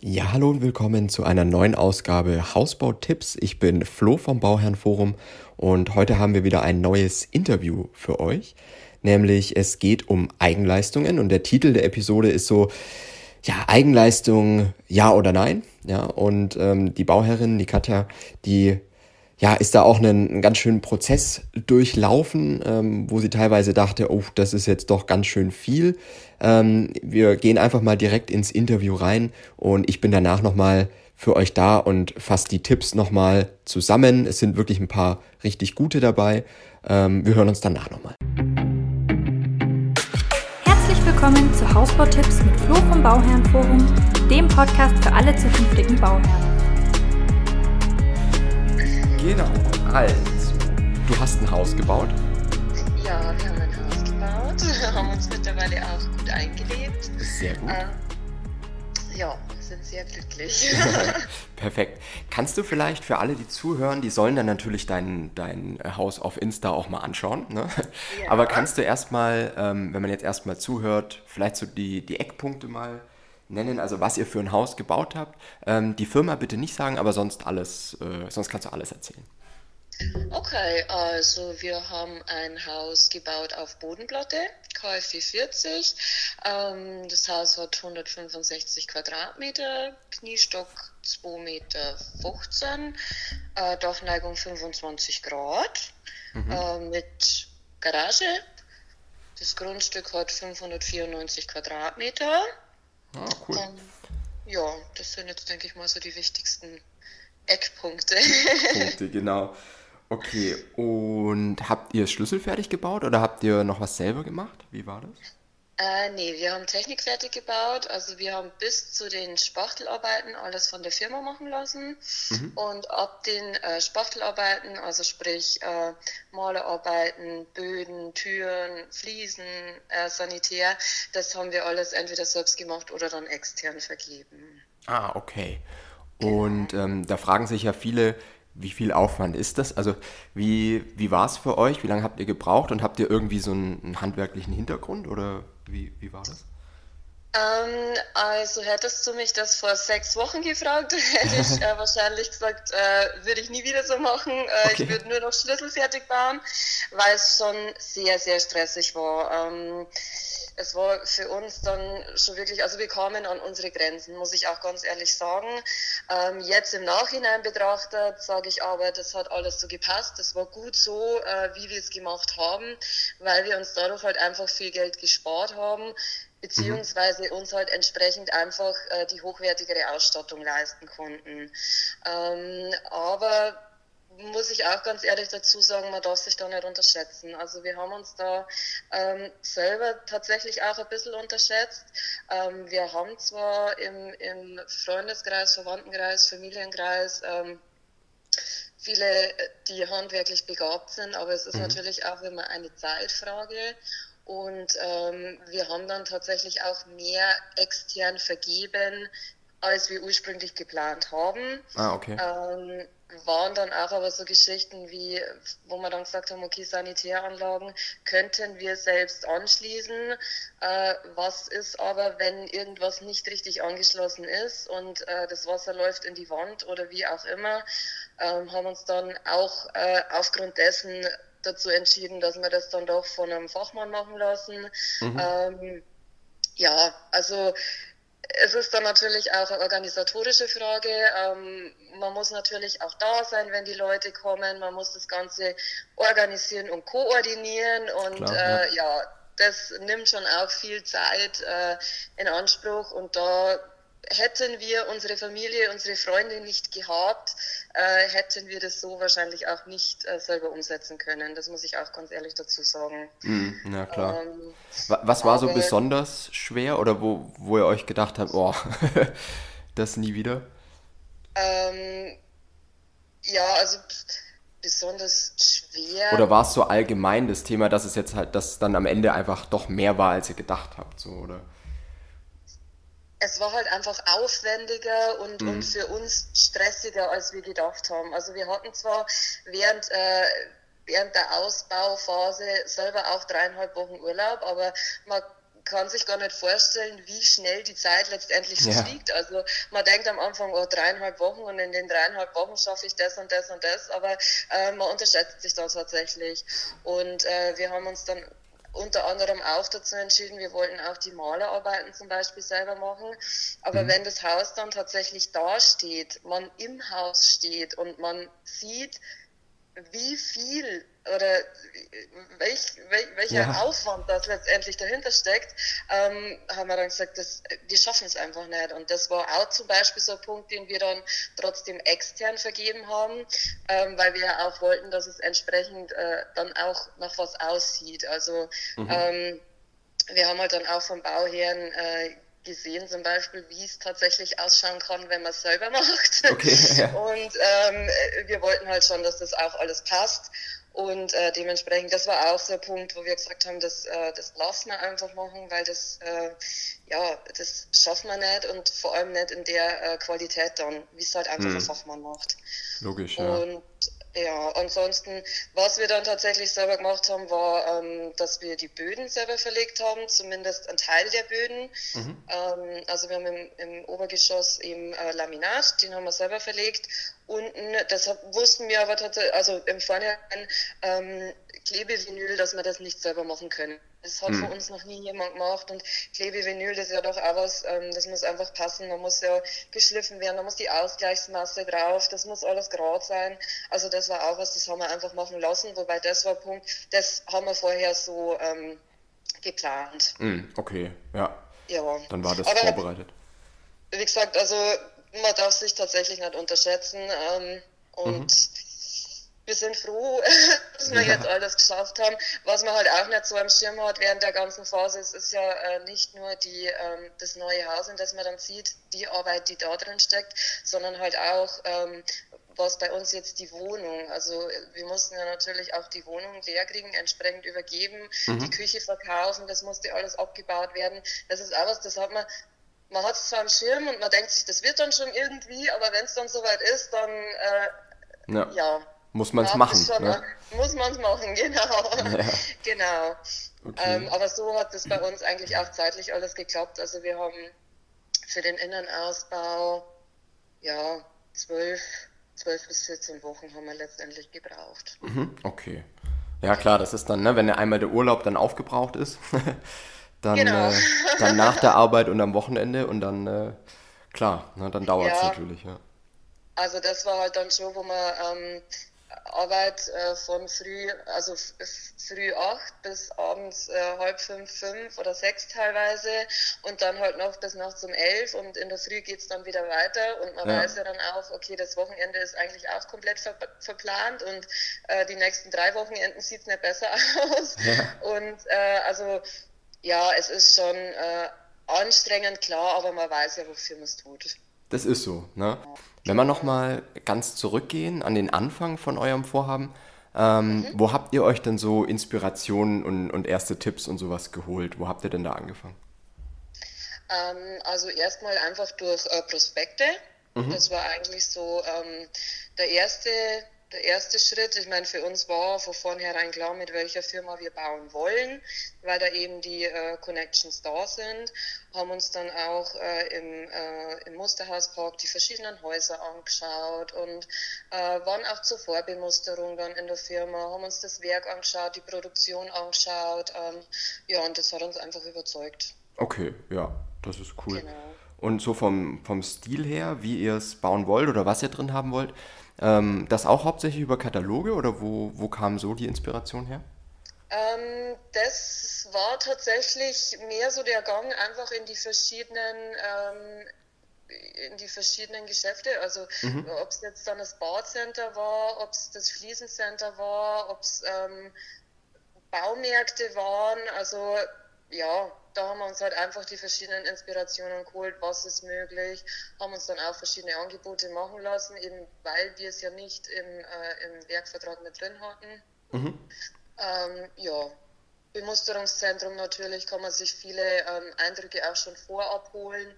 Ja, hallo und willkommen zu einer neuen Ausgabe Hausbautipps. Ich bin Flo vom Bauherrenforum und heute haben wir wieder ein neues Interview für euch. Nämlich es geht um Eigenleistungen und der Titel der Episode ist so, ja, Eigenleistung, ja oder nein. Ja, und ähm, die Bauherrin, die Katja, die ja, ist da auch einen, einen ganz schönen Prozess durchlaufen, ähm, wo sie teilweise dachte, oh, das ist jetzt doch ganz schön viel. Ähm, wir gehen einfach mal direkt ins Interview rein und ich bin danach nochmal für euch da und fasse die Tipps nochmal zusammen. Es sind wirklich ein paar richtig gute dabei. Ähm, wir hören uns danach nochmal. Herzlich willkommen zu Hausbautipps mit Flo vom Bauherrenforum, dem Podcast für alle zukünftigen Bauherren. Genau. Also, du hast ein Haus gebaut. Ja, wir haben ein Haus gebaut, haben uns mittlerweile auch gut eingelebt. Sehr gut. Äh, ja, sind sehr glücklich. Perfekt. Kannst du vielleicht für alle, die zuhören, die sollen dann natürlich dein, dein Haus auf Insta auch mal anschauen. Ne? Ja. Aber kannst du erstmal, ähm, wenn man jetzt erstmal zuhört, vielleicht so die, die Eckpunkte mal nennen, also was ihr für ein Haus gebaut habt. Ähm, die Firma bitte nicht sagen, aber sonst alles, äh, sonst kannst du alles erzählen. Okay, also wir haben ein Haus gebaut auf Bodenplatte, KfW 40. Ähm, das Haus hat 165 Quadratmeter, Kniestock 2,15 Meter, äh, Dachneigung 25 Grad äh, mit Garage. Das Grundstück hat 594 Quadratmeter. Ah, cool. Ähm, ja, das sind jetzt, denke ich mal, so die wichtigsten Eckpunkte. Punkte, genau. Okay, und habt ihr schlüsselfertig gebaut oder habt ihr noch was selber gemacht? Wie war das? Äh, nee, wir haben Technik fertig gebaut. Also wir haben bis zu den Spachtelarbeiten alles von der Firma machen lassen. Und ab den äh, Spachtelarbeiten, also sprich äh, Malerarbeiten, Böden, Türen, Fliesen, äh, Sanitär, das haben wir alles entweder selbst gemacht oder dann extern vergeben. Ah, okay. Und ähm, da fragen sich ja viele, wie viel Aufwand ist das? Also wie, wie war es für euch? Wie lange habt ihr gebraucht und habt ihr irgendwie so einen, einen handwerklichen Hintergrund oder wie, wie war das? Ähm, also hättest du mich das vor sechs Wochen gefragt, hätte ich äh, wahrscheinlich gesagt, äh, würde ich nie wieder so machen. Äh, Okay. Ich würde nur noch Schlüssel fertig bauen, weil es schon sehr, sehr stressig war. Ähm, es war für uns dann schon wirklich, also wir kamen an unsere Grenzen, muss ich auch ganz ehrlich sagen. Ähm, jetzt im Nachhinein betrachtet sage ich aber, das hat alles so gepasst. Das war gut so, äh, wie wir es gemacht haben, weil wir uns dadurch halt einfach viel Geld gespart haben beziehungsweise uns halt entsprechend einfach äh, die hochwertigere Ausstattung leisten konnten. Ähm, aber muss ich auch ganz ehrlich dazu sagen, man darf sich da nicht unterschätzen. Also wir haben uns da ähm, selber tatsächlich auch ein bisschen unterschätzt. Ähm, wir haben zwar im, im Freundeskreis, Verwandtenkreis, Familienkreis ähm, viele, die handwerklich begabt sind, aber es ist natürlich auch immer eine Zeitfrage. Und ähm, wir haben dann tatsächlich auch mehr extern vergeben, als wir ursprünglich geplant haben. Ah, okay. Ähm, waren dann auch aber so Geschichten wie, wo wir dann gesagt haben, okay, Sanitäranlagen könnten wir selbst anschließen. Äh, was ist aber, wenn irgendwas nicht richtig angeschlossen ist und äh, das Wasser läuft in die Wand oder wie auch immer, ähm, haben uns dann auch äh, aufgrund dessen dazu entschieden, dass wir das dann doch von einem Fachmann machen lassen. Ähm, ja, also es ist dann natürlich auch eine organisatorische Frage. Ähm, man muss natürlich auch da sein, wenn die Leute kommen. Man muss das Ganze organisieren und koordinieren. Und Klar, äh, ja. das nimmt schon auch viel Zeit äh, in Anspruch. Und da hätten wir unsere Familie, unsere Freunde nicht gehabt, äh, hätten wir das so wahrscheinlich auch nicht äh, selber umsetzen können. Das muss ich auch ganz ehrlich dazu sagen. Mhm, na klar. Ähm, Wa- Was war so besonders schwer oder wo, wo ihr euch gedacht habt, oh, das nie wieder? Ähm, ja, also besonders schwer. Oder war es so allgemein das Thema, dass es jetzt halt, dass es dann am Ende einfach doch mehr war, als ihr gedacht habt, so, oder? Es war halt einfach aufwendiger und, und für uns stressiger, als wir gedacht haben. Also wir hatten zwar während, äh, während der Ausbauphase selber auch dreieinhalb Wochen Urlaub, aber man kann sich gar nicht vorstellen, wie schnell die Zeit letztendlich ja. fliegt. Also man denkt am Anfang, oh, dreieinhalb Wochen und in den dreieinhalb Wochen schaffe ich das und das und das, aber äh, man unterschätzt sich da tatsächlich. Und äh, wir haben uns dann unter anderem auch dazu entschieden, wir wollten auch die Malerarbeiten zum Beispiel selber machen. Aber mhm. wenn das Haus dann tatsächlich da steht, man im Haus steht und man sieht, wie viel oder welch, welch, welcher ja. Aufwand das letztendlich dahinter steckt, ähm, haben wir dann gesagt, das, wir schaffen es einfach nicht. Und das war auch zum Beispiel so ein Punkt, den wir dann trotzdem extern vergeben haben, ähm, weil wir ja auch wollten, dass es entsprechend äh, dann auch nach was aussieht. Also mhm. ähm, wir haben halt dann auch vom Bauherrn äh, gesehen, zum Beispiel, wie es tatsächlich ausschauen kann, wenn man es selber macht. Okay, ja. Und ähm, wir wollten halt schon, dass das auch alles passt. Und äh, dementsprechend, das war auch so ein Punkt, wo wir gesagt haben, das, äh, das lassen wir einfach machen, weil das, äh, ja, das schaffen wir nicht und vor allem nicht in der äh, Qualität dann, wie es halt einfach hm. ein Fachmann macht. Logisch, ja. Und ja, ansonsten, was wir dann tatsächlich selber gemacht haben, war, ähm, dass wir die Böden selber verlegt haben, zumindest ein Teil der Böden. Mhm. Ähm, also wir haben im, im Obergeschoss eben äh, Laminat, den haben wir selber verlegt. Unten, deshalb wussten wir aber tatsächlich, also im Vorhinein ähm, Klebevinyl, dass wir das nicht selber machen können. Das hat hm. für uns noch nie jemand gemacht und Klebevinyl, das ist ja doch auch was, ähm, das muss einfach passen, da muss ja geschliffen werden, da muss die Ausgleichsmasse drauf, das muss alles gerade sein. Also das war auch was, das haben wir einfach machen lassen, wobei das war ein Punkt, das haben wir vorher so ähm, geplant. Hm, okay, ja. Ja. Dann war das Aber, vorbereitet. Wie gesagt, also man darf sich tatsächlich nicht unterschätzen ähm, und mhm wir sind froh, dass wir ja. jetzt alles geschafft haben. Was man halt auch nicht so am Schirm hat während der ganzen Phase, es ist ja äh, nicht nur die, ähm, das neue Haus, in das man dann sieht, die Arbeit, die da drin steckt, sondern halt auch, ähm, was bei uns jetzt die Wohnung. Also wir mussten ja natürlich auch die Wohnung leer kriegen, entsprechend übergeben, mhm. die Küche verkaufen, das musste alles abgebaut werden. Das ist auch was, das hat man man hat es zwar am Schirm und man denkt sich, das wird dann schon irgendwie, aber wenn es dann soweit ist, dann äh, ja. ja muss man es machen. Ne? Muss man es machen, genau. Ja. genau. Okay. Ähm, aber so hat es bei uns eigentlich auch zeitlich alles geklappt. Also wir haben für den Innenausbau ja zwölf, zwölf bis 14 Wochen haben wir letztendlich gebraucht. Mhm, okay. Ja klar, das ist dann, ne, wenn einmal der Urlaub dann aufgebraucht ist, dann, genau. äh, dann nach der Arbeit und am Wochenende und dann, äh, klar, ne, dann dauert es ja. natürlich. Ja. Also das war halt dann schon, wo man ähm, Arbeit äh, von früh, also früh acht bis abends äh, halb fünf, fünf oder sechs teilweise und dann halt noch bis nachts um elf und in der Früh geht's dann wieder weiter und man ja. weiß ja dann auch, okay, das Wochenende ist eigentlich auch komplett ver verplant und äh, die nächsten drei Wochenenden sieht's nicht besser aus. Ja. Und äh, also ja, es ist schon äh, anstrengend, klar, aber man weiß ja, wofür man es tut. Das ist so, ne? Wenn wir nochmal ganz zurückgehen an den Anfang von eurem Vorhaben, ähm, mhm. wo habt ihr euch denn so Inspirationen und, und erste Tipps und sowas geholt? Wo habt ihr denn da angefangen? Ähm, also erstmal einfach durch äh, Prospekte. Mhm. Das war eigentlich so ähm, der erste der erste Schritt. Ich meine, für uns war von vornherein klar, mit welcher Firma wir bauen wollen, weil da eben die äh, Connections da sind. Haben uns dann auch äh, im, äh, im Musterhauspark die verschiedenen Häuser angeschaut und äh, waren auch zur Vorbemusterung dann in der Firma, haben uns das Werk angeschaut, die Produktion angeschaut. Ähm, ja, und das hat uns einfach überzeugt. Okay, ja, das ist cool. Genau. Und so vom, vom Stil her, wie ihr es bauen wollt oder was ihr drin haben wollt, ähm, das auch hauptsächlich über Kataloge oder wo, wo kam so die Inspiration her? Ähm, das war tatsächlich mehr so der Gang einfach in die verschiedenen ähm, in die verschiedenen Geschäfte, also mhm. ob es jetzt dann das Barcenter war, ob es das Fliesencenter war, ob es ähm, Baumärkte waren, also ja, da haben wir uns halt einfach die verschiedenen Inspirationen geholt, was ist möglich, haben uns dann auch verschiedene Angebote machen lassen, eben weil wir es ja nicht im, äh, im Werkvertrag mit drin hatten. Mhm. Ähm, ja, Bemusterungszentrum natürlich kann man sich viele ähm, Eindrücke auch schon vorab holen.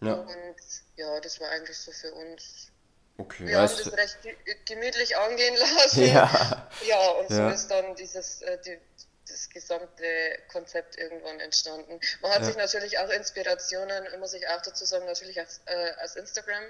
Ja. Und ja, das war eigentlich so für uns. Okay, wir haben das recht gemütlich angehen lassen. Ja, ja und ja. so ist dann dieses, äh, die, das gesamte Konzept irgendwann entstanden. Man hat ja. sich natürlich auch Inspirationen, muss ich auch dazu sagen, natürlich aus, äh, aus Instagram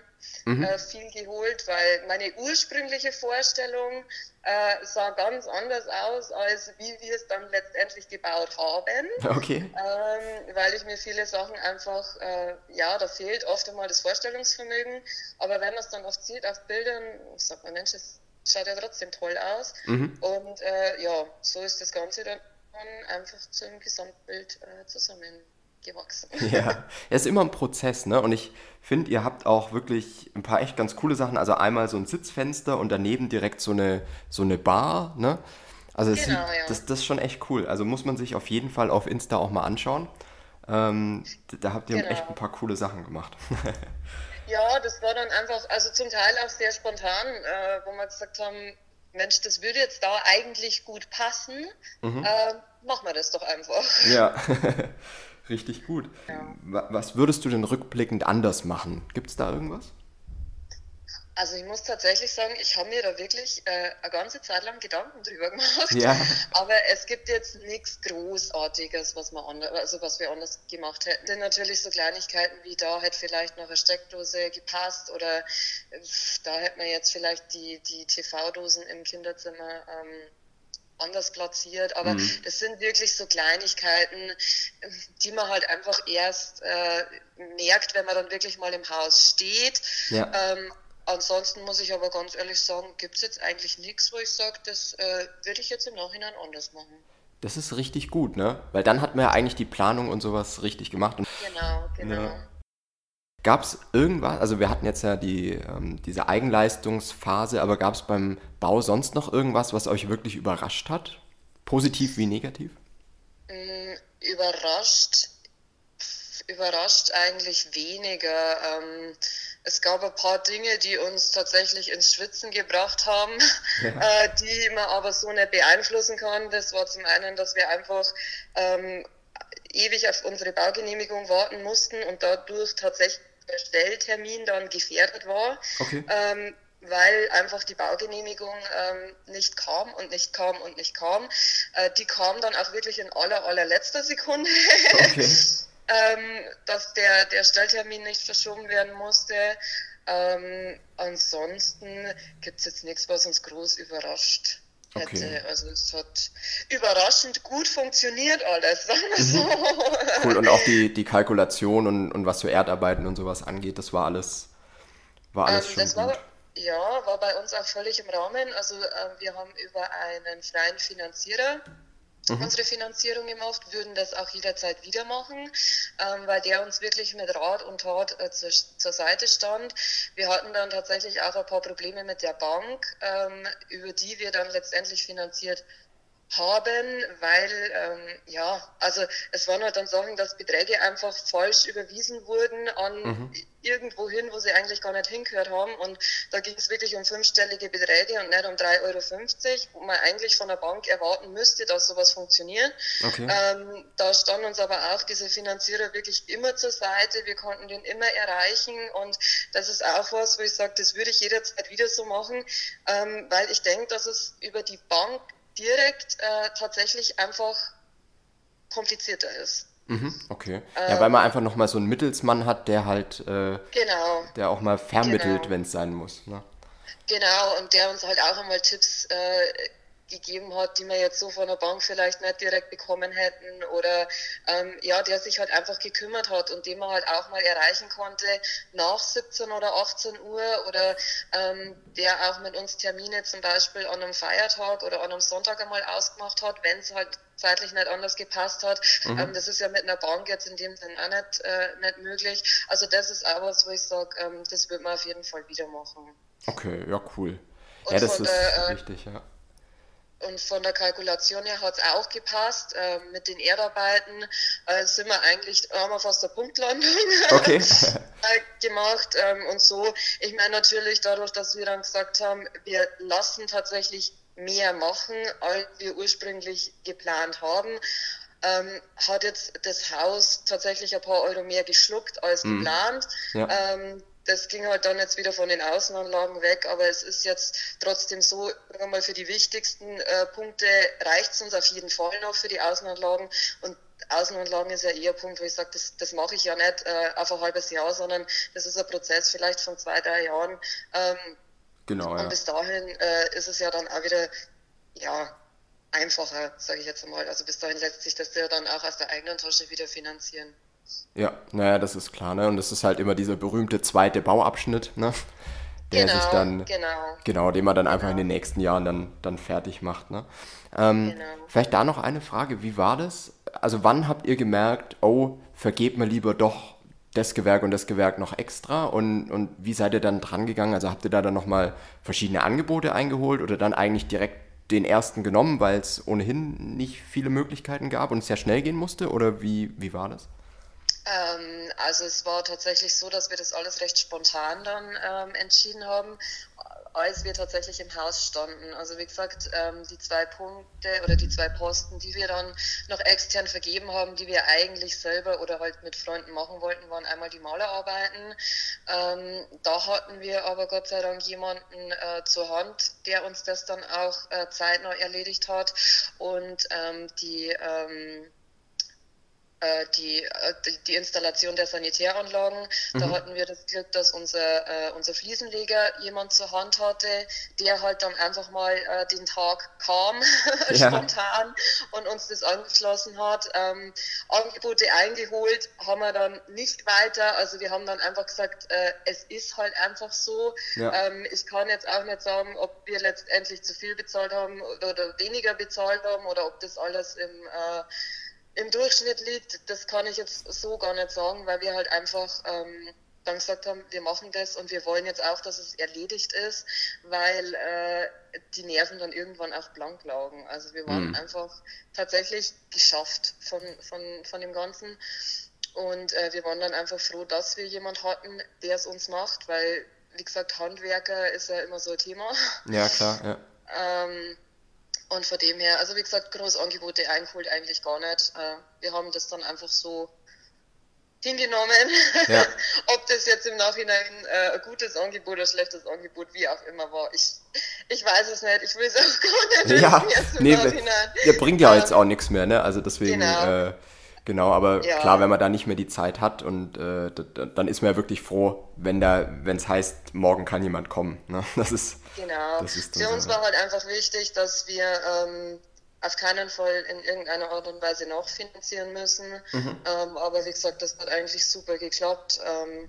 mhm. äh, viel geholt, weil meine ursprüngliche Vorstellung äh, sah ganz anders aus, als wie wir es dann letztendlich gebaut haben. Okay. Ähm, weil ich mir viele Sachen einfach, äh, ja, da fehlt oft einmal das Vorstellungsvermögen, aber wenn man es dann oft sieht auf Bildern, sagt man, Mensch, das schaut ja trotzdem toll aus. Mhm. Und äh, ja, so ist das Ganze dann einfach zum Gesamtbild äh, zusammengewachsen. Ja, es ist immer ein Prozess, ne? Und ich finde, ihr habt auch wirklich ein paar echt ganz coole Sachen. Also einmal so ein Sitzfenster und daneben direkt so eine, so eine Bar, ne? Also genau, sieht, ja. das, das ist schon echt cool. Also muss man sich auf jeden Fall auf Insta auch mal anschauen. Ähm, da habt ihr genau. echt ein paar coole Sachen gemacht. Ja, das war dann einfach, also zum Teil auch sehr spontan, äh, wo wir gesagt haben, Mensch, das würde jetzt da eigentlich gut passen. Mhm. Äh, machen wir das doch einfach. Ja, richtig gut. Ja. Was würdest du denn rückblickend anders machen? Gibt es da irgendwas? Also ich muss tatsächlich sagen, ich habe mir da wirklich äh, eine ganze Zeit lang Gedanken drüber gemacht. Ja. Aber es gibt jetzt nichts Großartiges, was man anders, also was wir anders gemacht hätten. Sind natürlich so Kleinigkeiten wie da hätte vielleicht noch eine Steckdose gepasst oder äh, da hätte man jetzt vielleicht die, die TV-Dosen im Kinderzimmer ähm, anders platziert, aber mhm. das sind wirklich so Kleinigkeiten, die man halt einfach erst äh, merkt, wenn man dann wirklich mal im Haus steht. Ja. Ähm, Ansonsten muss ich aber ganz ehrlich sagen, gibt es jetzt eigentlich nichts, wo ich sage, das äh, würde ich jetzt im Nachhinein anders machen. Das ist richtig gut, ne? Weil dann hat man ja eigentlich die Planung und sowas richtig gemacht. Genau, genau. Ja. Gab es irgendwas, also wir hatten jetzt ja die, ähm, diese Eigenleistungsphase, aber gab es beim Bau sonst noch irgendwas, was euch wirklich überrascht hat? Positiv wie negativ? Mm, überrascht, überrascht eigentlich weniger. Ähm, es gab ein paar Dinge, die uns tatsächlich ins Schwitzen gebracht haben, ja. äh, die man aber so nicht beeinflussen kann. Das war zum einen, dass wir einfach ähm, ewig auf unsere Baugenehmigung warten mussten und dadurch tatsächlich der Stelltermin dann gefährdet war. Okay. Ähm, weil einfach die Baugenehmigung ähm, nicht kam und nicht kam und nicht kam. Äh, die kam dann auch wirklich in aller, allerletzter Sekunde. Okay. ähm, dass der, der Stelltermin nicht verschoben werden musste. Ähm, ansonsten gibt es jetzt nichts, was uns groß überrascht hätte. Okay. Also es hat überraschend gut funktioniert alles, sagen wir mhm. so. Cool, und auch die, die Kalkulation und, und was für Erdarbeiten und sowas angeht, das war alles, war alles ähm, schon gut. War, ja, war bei uns auch völlig im Rahmen. Also äh, wir haben über einen freien Finanzierer mhm. unsere Finanzierung gemacht, würden das auch jederzeit wieder machen, ähm, weil der uns wirklich mit Rat und Tat äh, zur, zur, Seite stand. Wir hatten dann tatsächlich auch ein paar Probleme mit der Bank, ähm, über die wir dann letztendlich finanziert haben, weil ähm, ja, also es waren halt dann Sachen, dass Beträge einfach falsch überwiesen wurden an mhm. irgendwo hin, wo sie eigentlich gar nicht hingehört haben und da ging es wirklich um fünfstellige Beträge und nicht um 3,50 Euro, wo man eigentlich von der Bank erwarten müsste, dass sowas funktioniert. Okay. Ähm, da stand uns aber auch dieser Finanzierer wirklich immer zur Seite, wir konnten den immer erreichen und das ist auch was, wo ich sage, das würde ich jederzeit wieder so machen, ähm, weil ich denke, dass es über die Bank direkt äh, tatsächlich einfach komplizierter ist. Mhm, okay. Ähm, ja, weil man einfach nochmal so einen Mittelsmann hat, der halt, äh, genau, der auch mal vermittelt, genau. wenn es sein muss. Ne? Genau, und der uns halt auch einmal Tipps äh, gegeben hat, die wir jetzt so von der Bank vielleicht nicht direkt bekommen hätten oder ähm, ja, der sich halt einfach gekümmert hat und den man halt auch mal erreichen konnte nach 17 oder 18 Uhr oder ähm, der auch mit uns Termine zum Beispiel an einem Feiertag oder an einem Sonntag einmal ausgemacht hat, wenn es halt zeitlich nicht anders gepasst hat. Mhm. Ähm, das ist ja mit einer Bank jetzt in dem Sinn auch nicht, äh, nicht möglich. Also das ist auch was, wo ich sage, ähm, das wird man auf jeden Fall wieder machen. Okay, ja cool. Und ja, das ist der, äh, richtig, ja und von der Kalkulation her hat es auch gepasst. Äh, mit den Erdarbeiten äh, sind wir eigentlich, haben wir fast eine Punktlandung okay. gemacht. Ähm, und so, ich meine natürlich dadurch, dass wir dann gesagt haben, wir lassen tatsächlich mehr machen, als wir ursprünglich geplant haben, ähm, hat jetzt das Haus tatsächlich ein paar Euro mehr geschluckt als mhm. geplant. Ja. Ähm, das ging halt dann jetzt wieder von den Außenanlagen weg, aber es ist jetzt trotzdem so, mal für die wichtigsten äh, Punkte reicht es uns auf jeden Fall noch für die Außenanlagen und Außenanlagen ist ja eher ein Punkt, wo ich sage, das, das mache ich ja nicht äh, auf ein halbes Jahr, sondern das ist ein Prozess vielleicht von zwei, drei Jahren. Ähm, genau. Und ja. bis dahin äh, ist es ja dann auch wieder, ja, einfacher, sage ich jetzt einmal. Also bis dahin lässt sich das ja dann auch aus der eigenen Tasche wieder finanzieren. Ja, naja, das ist klar, ne? Und das ist halt immer dieser berühmte zweite Bauabschnitt, ne? Der genau, sich dann, genau. genau, den man dann einfach in den genau. nächsten Jahren dann, dann fertig macht, ne? Ähm, genau. Vielleicht da noch eine Frage, wie war das? Also wann habt ihr gemerkt, oh, vergebt mir lieber doch das Gewerk und das Gewerk noch extra und, und wie seid ihr dann dran gegangen? Also habt ihr da dann nochmal verschiedene Angebote eingeholt oder dann eigentlich direkt den ersten genommen, weil es ohnehin nicht viele Möglichkeiten gab und es sehr schnell gehen musste oder wie, wie war das? Ähm, also es war tatsächlich so, dass wir das alles recht spontan dann ähm, entschieden haben, als wir tatsächlich im Haus standen. Also wie gesagt, ähm, die zwei Punkte oder die zwei Posten, die wir dann noch extern vergeben haben, die wir eigentlich selber oder halt mit Freunden machen wollten, waren einmal die Malerarbeiten. Ähm, da hatten wir aber Gott sei Dank jemanden äh, zur Hand, der uns das dann auch äh, zeitnah erledigt hat und ähm, die ähm, äh, die, äh, die Installation der Sanitäranlagen. Mhm. Da hatten wir das Glück, dass unser, äh, unser Fliesenleger jemand zur Hand hatte, der halt dann einfach mal äh, den Tag kam, ja. spontan, und uns das angeschlossen hat. Ähm, Angebote eingeholt haben wir dann nicht weiter. Also wir haben dann einfach gesagt, äh, es ist halt einfach so. Ja. Ähm, ich kann jetzt auch nicht sagen, ob wir letztendlich zu viel bezahlt haben oder weniger bezahlt haben oder ob das alles im äh, im Durchschnitt liegt, das kann ich jetzt so gar nicht sagen, weil wir halt einfach ähm, dann gesagt haben, wir machen das und wir wollen jetzt auch, dass es erledigt ist, weil äh, die Nerven dann irgendwann auch blank lagen. Also wir waren mhm. einfach tatsächlich geschafft von, von, von dem Ganzen. Und äh, wir waren dann einfach froh, dass wir jemand hatten, der es uns macht, weil, wie gesagt, Handwerker ist ja immer so ein Thema. Ja, klar, ja. ähm, und von dem her, also wie gesagt, Großangebote eingeholt eigentlich gar nicht. Äh, wir haben das dann einfach so hingenommen. Ja. Ob das jetzt im Nachhinein äh, ein gutes Angebot oder ein schlechtes Angebot, wie auch immer war. Ich, ich weiß es nicht. Ich will es auch gar nicht ja, wissen jetzt im nee, Nachhinein. Der bringt ja ähm, jetzt auch nichts mehr, ne? Also deswegen. Genau. Äh, Genau, aber ja. klar, wenn man da nicht mehr die Zeit hat und äh, dann ist man ja wirklich froh, wenn da, wenn es heißt, morgen kann jemand kommen. Ne? Das ist genau. Für uns war halt einfach wichtig, dass wir ähm, auf keinen Fall in irgendeiner Art und Weise nachfinanzieren müssen. Mhm. Ähm, aber wie gesagt, das hat eigentlich super geklappt. Ähm,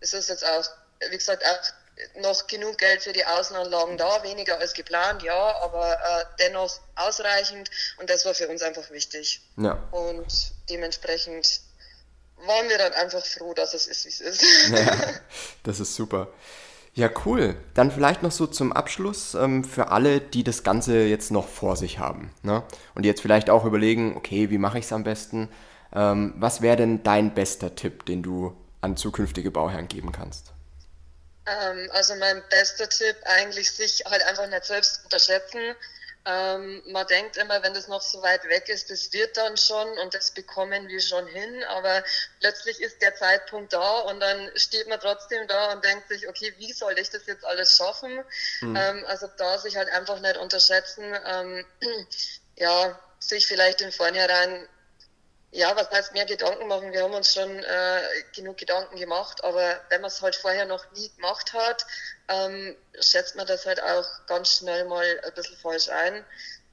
es ist jetzt auch, wie gesagt, auch noch genug Geld für die Außenanlagen da, weniger als geplant, ja, aber äh, dennoch ausreichend und das war für uns einfach wichtig. Ja. Und dementsprechend waren wir dann einfach froh, dass es ist, wie es ist. Ja, das ist super. Ja, cool. Dann vielleicht noch so zum Abschluss ähm, für alle, die das Ganze jetzt noch vor sich haben ne? und die jetzt vielleicht auch überlegen, okay, wie mache ich es am besten? Ähm, was wäre denn dein bester Tipp, den du an zukünftige Bauherren geben kannst? Ähm, also mein bester Tipp eigentlich sich halt einfach nicht selbst unterschätzen. Ähm, man denkt immer, wenn das noch so weit weg ist, das wird dann schon und das bekommen wir schon hin, aber plötzlich ist der Zeitpunkt da und dann steht man trotzdem da und denkt sich, okay, wie soll ich das jetzt alles schaffen? Mhm. Ähm, also da sich halt einfach nicht unterschätzen, ähm, ja, sich vielleicht im Vornherein ja, was heißt mehr Gedanken machen? Wir haben uns schon äh, genug Gedanken gemacht, aber wenn man es halt vorher noch nie gemacht hat, ähm, schätzt man das halt auch ganz schnell mal ein bisschen falsch ein.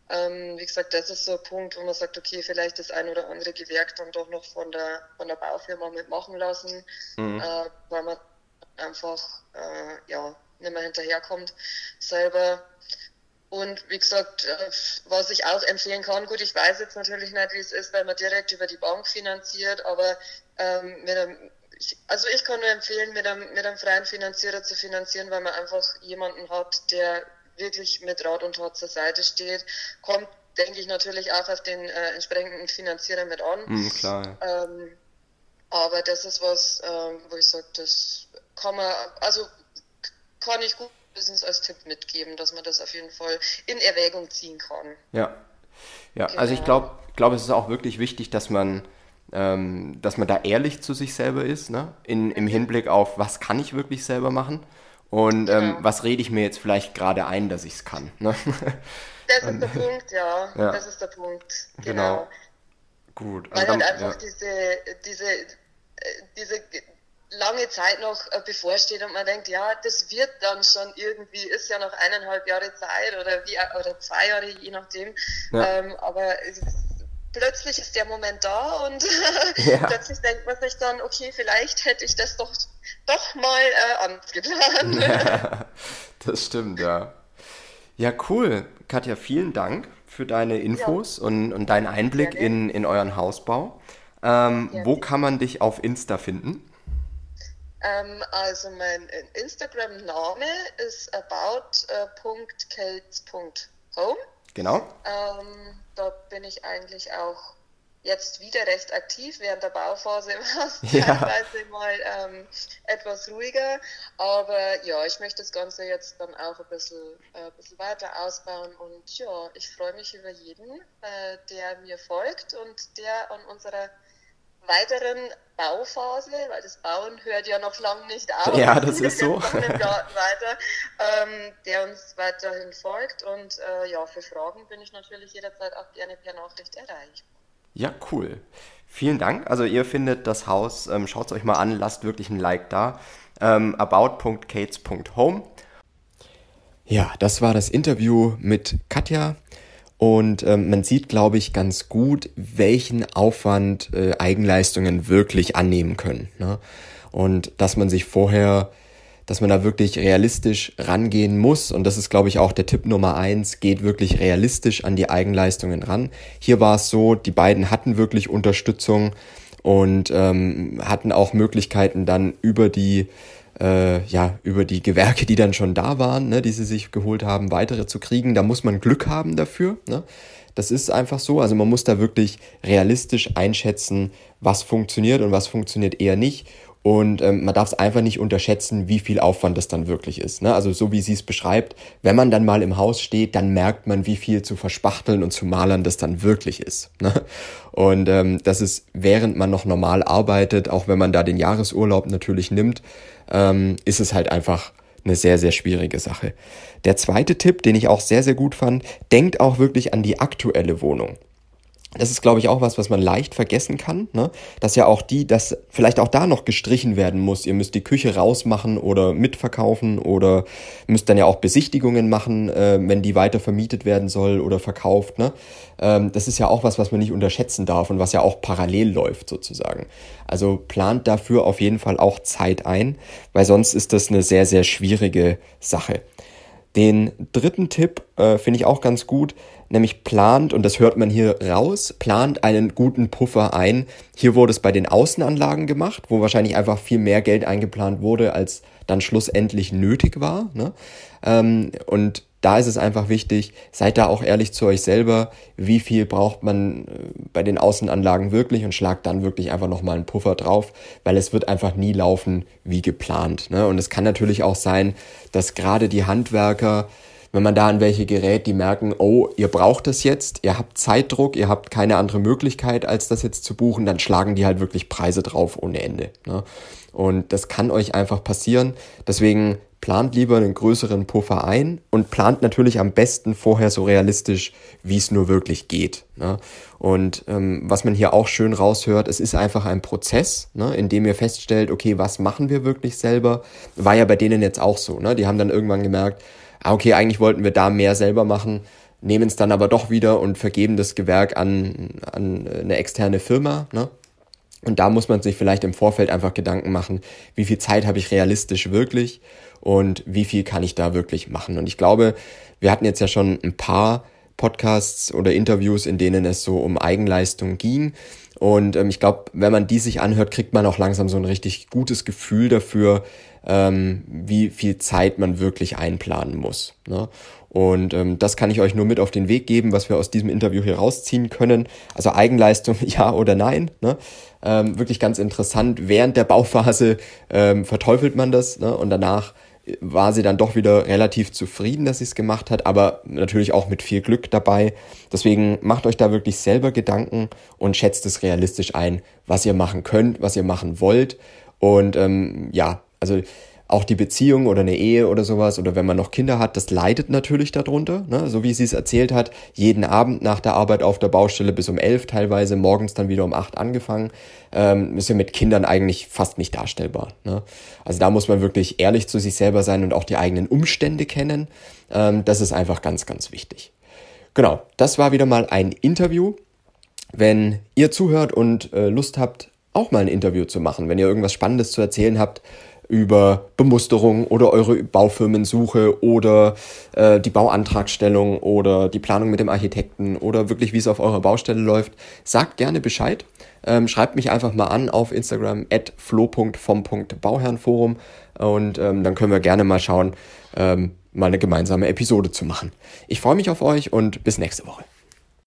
Ähm, wie gesagt, das ist so ein Punkt, wo man sagt, okay, vielleicht das ein oder andere Gewerk dann doch noch von der, von der Baufirma mitmachen lassen, mhm. äh, weil man einfach äh, ja, nicht mehr hinterherkommt selber. Und wie gesagt, äh, was ich auch empfehlen kann, gut, ich weiß jetzt natürlich nicht, wie es ist, wenn man direkt über die Bank finanziert, aber ähm, mit einem, ich, also ich kann nur empfehlen, mit einem, mit einem freien Finanzierer zu finanzieren, weil man einfach jemanden hat, der wirklich mit Rat und Tat zur Seite steht. Kommt, denke ich, natürlich auch auf den äh, entsprechenden Finanzierer mit an. Mhm, klar. Ähm, aber das ist was, ähm, wo ich sage, das kann man, also kann ich gut Business als Tipp mitgeben, dass man das auf jeden Fall in Erwägung ziehen kann. Ja, ja. Genau. Also ich glaube, glaube, es ist auch wirklich wichtig, dass man ähm, dass man da ehrlich zu sich selber ist, ne? In, im Hinblick auf, was kann ich wirklich selber machen und ähm, ja. was rede ich mir jetzt vielleicht gerade ein, dass ich es kann. Ne? Das ist der Punkt, ja. ja. Das ist der Punkt. Genau. genau. Gut. Also Weil halt einfach ja. diese, diese, äh, diese lange Zeit noch äh, bevorsteht und man denkt, ja, das wird dann schon irgendwie, ist ja noch eineinhalb Jahre Zeit oder wie oder zwei Jahre, je nachdem. Ja. Ähm, aber plötzlich ist der Moment da und ja. plötzlich denkt man sich dann, okay, vielleicht hätte ich das doch, doch mal äh, anders geplant. Ja, das stimmt, ja. Ja, cool. Katja, vielen Dank für deine Infos ja. und, und deinen Einblick in, in euren Hausbau. Ähm, wo kann man dich auf Insta finden? Ähm, also mein Instagram-Name ist about.cates.home. Genau. Ähm, da bin ich eigentlich auch jetzt wieder recht aktiv. Während der Bauphase war es ja. teilweise mal ähm, etwas ruhiger. Aber ja, ich möchte das Ganze jetzt dann auch ein bisschen, äh, ein bisschen weiter ausbauen. Und ja, ich freue mich über jeden, äh, der mir folgt und der an unserer weiteren Bauphase, weil das Bauen hört ja noch lange nicht auf. Ja, das ist so. weiter, ähm, der uns weiterhin folgt. Und äh, ja, für Fragen bin ich natürlich jederzeit auch gerne per Nachricht erreichbar. Ja, cool. Vielen Dank. Also ihr findet das Haus, ähm, schaut es euch mal an, lasst wirklich ein Like da. Ähm, about.cates.home. Ja, das war das Interview mit Katja. Und ähm, man sieht, glaube ich, ganz gut, welchen Aufwand äh, Eigenleistungen wirklich annehmen können. Ne? Und dass man sich vorher, dass man da wirklich realistisch rangehen muss. Und das ist, glaube ich, auch der Tipp Nummer eins, geht wirklich realistisch an die Eigenleistungen ran. Hier war es so, die beiden hatten wirklich Unterstützung und ähm, hatten auch Möglichkeiten dann über die äh, ja, über die Gewerke, die dann schon da waren, ne, die sie sich geholt haben, weitere zu kriegen. Da muss man Glück haben dafür. Ne? Das ist einfach so. Also man muss da wirklich realistisch einschätzen, was funktioniert und was funktioniert eher nicht. Und ähm, man darf es einfach nicht unterschätzen, wie viel Aufwand das dann wirklich ist. Ne? Also so wie sie es beschreibt, wenn man dann mal im Haus steht, dann merkt man, wie viel zu verspachteln und zu malern das dann wirklich ist. Ne? Und ähm, das ist, während man noch normal arbeitet, auch wenn man da den Jahresurlaub natürlich nimmt, ähm, ist es halt einfach eine sehr, sehr schwierige Sache. Der zweite Tipp, den ich auch sehr, sehr gut fand, denkt auch wirklich an die aktuelle Wohnung. Das ist, glaube ich, auch was, was man leicht vergessen kann, ne? dass ja auch die, dass vielleicht auch da noch gestrichen werden muss. Ihr müsst die Küche rausmachen oder mitverkaufen oder müsst dann ja auch Besichtigungen machen, äh, wenn die weiter vermietet werden soll oder verkauft. Ne? Ähm, das ist ja auch was, was man nicht unterschätzen darf und was ja auch parallel läuft sozusagen. Also plant dafür auf jeden Fall auch Zeit ein, weil sonst ist das eine sehr, sehr schwierige Sache. Den dritten Tipp äh, finde ich auch ganz gut, nämlich plant, und das hört man hier raus, plant einen guten Puffer ein. Hier wurde es bei den Außenanlagen gemacht, wo wahrscheinlich einfach viel mehr Geld eingeplant wurde, als dann schlussendlich nötig war. Ne? Ähm, und da ist es einfach wichtig, seid da auch ehrlich zu euch selber, wie viel braucht man äh, bei den Außenanlagen wirklich und schlagt dann wirklich einfach nochmal einen Puffer drauf, weil es wird einfach nie laufen wie geplant. Ne? Und es kann natürlich auch sein, dass gerade die Handwerker, wenn man da an welche gerät, die merken, oh, ihr braucht das jetzt, ihr habt Zeitdruck, ihr habt keine andere Möglichkeit, als das jetzt zu buchen, dann schlagen die halt wirklich Preise drauf ohne Ende. Ne? Und das kann euch einfach passieren. Deswegen plant lieber einen größeren Puffer ein und plant natürlich am besten vorher so realistisch, wie es nur wirklich geht. Ne? Und ähm, was man hier auch schön raushört, es ist einfach ein Prozess, ne, in dem ihr feststellt, okay, was machen wir wirklich selber? War ja bei denen jetzt auch so. Ne? Die haben dann irgendwann gemerkt, ah, okay, eigentlich wollten wir da mehr selber machen, nehmen es dann aber doch wieder und vergeben das Gewerk an, an eine externe Firma. Ne? Und da muss man sich vielleicht im Vorfeld einfach Gedanken machen, wie viel Zeit habe ich realistisch wirklich und wie viel kann ich da wirklich machen. Und ich glaube, wir hatten jetzt ja schon ein paar Podcasts oder Interviews, in denen es so um Eigenleistung ging. Und ähm, ich glaube, wenn man die sich anhört, kriegt man auch langsam so ein richtig gutes Gefühl dafür, ähm, wie viel Zeit man wirklich einplanen muss. Ne? Und ähm, das kann ich euch nur mit auf den Weg geben, was wir aus diesem Interview hier rausziehen können. Also Eigenleistung, ja oder nein. Ne? Ähm, wirklich ganz interessant. Während der Bauphase ähm, verteufelt man das ne? und danach war sie dann doch wieder relativ zufrieden, dass sie es gemacht hat, aber natürlich auch mit viel Glück dabei. Deswegen macht euch da wirklich selber Gedanken und schätzt es realistisch ein, was ihr machen könnt, was ihr machen wollt. Und ähm, ja, also auch die Beziehung oder eine Ehe oder sowas oder wenn man noch Kinder hat, das leidet natürlich darunter. Ne? So wie sie es erzählt hat, jeden Abend nach der Arbeit auf der Baustelle bis um elf, teilweise morgens dann wieder um acht angefangen, ähm, ist ja mit Kindern eigentlich fast nicht darstellbar. Ne? Also da muss man wirklich ehrlich zu sich selber sein und auch die eigenen Umstände kennen. Ähm, das ist einfach ganz, ganz wichtig. Genau, das war wieder mal ein Interview. Wenn ihr zuhört und äh, Lust habt, auch mal ein Interview zu machen, wenn ihr irgendwas Spannendes zu erzählen habt, über Bemusterung oder eure Baufirmensuche oder äh, die Bauantragstellung oder die Planung mit dem Architekten oder wirklich, wie es auf eurer Baustelle läuft, sagt gerne Bescheid. Ähm, schreibt mich einfach mal an auf Instagram at flo.vom.bauherrenforum und ähm, dann können wir gerne mal schauen, ähm, mal eine gemeinsame Episode zu machen. Ich freue mich auf euch und bis nächste Woche.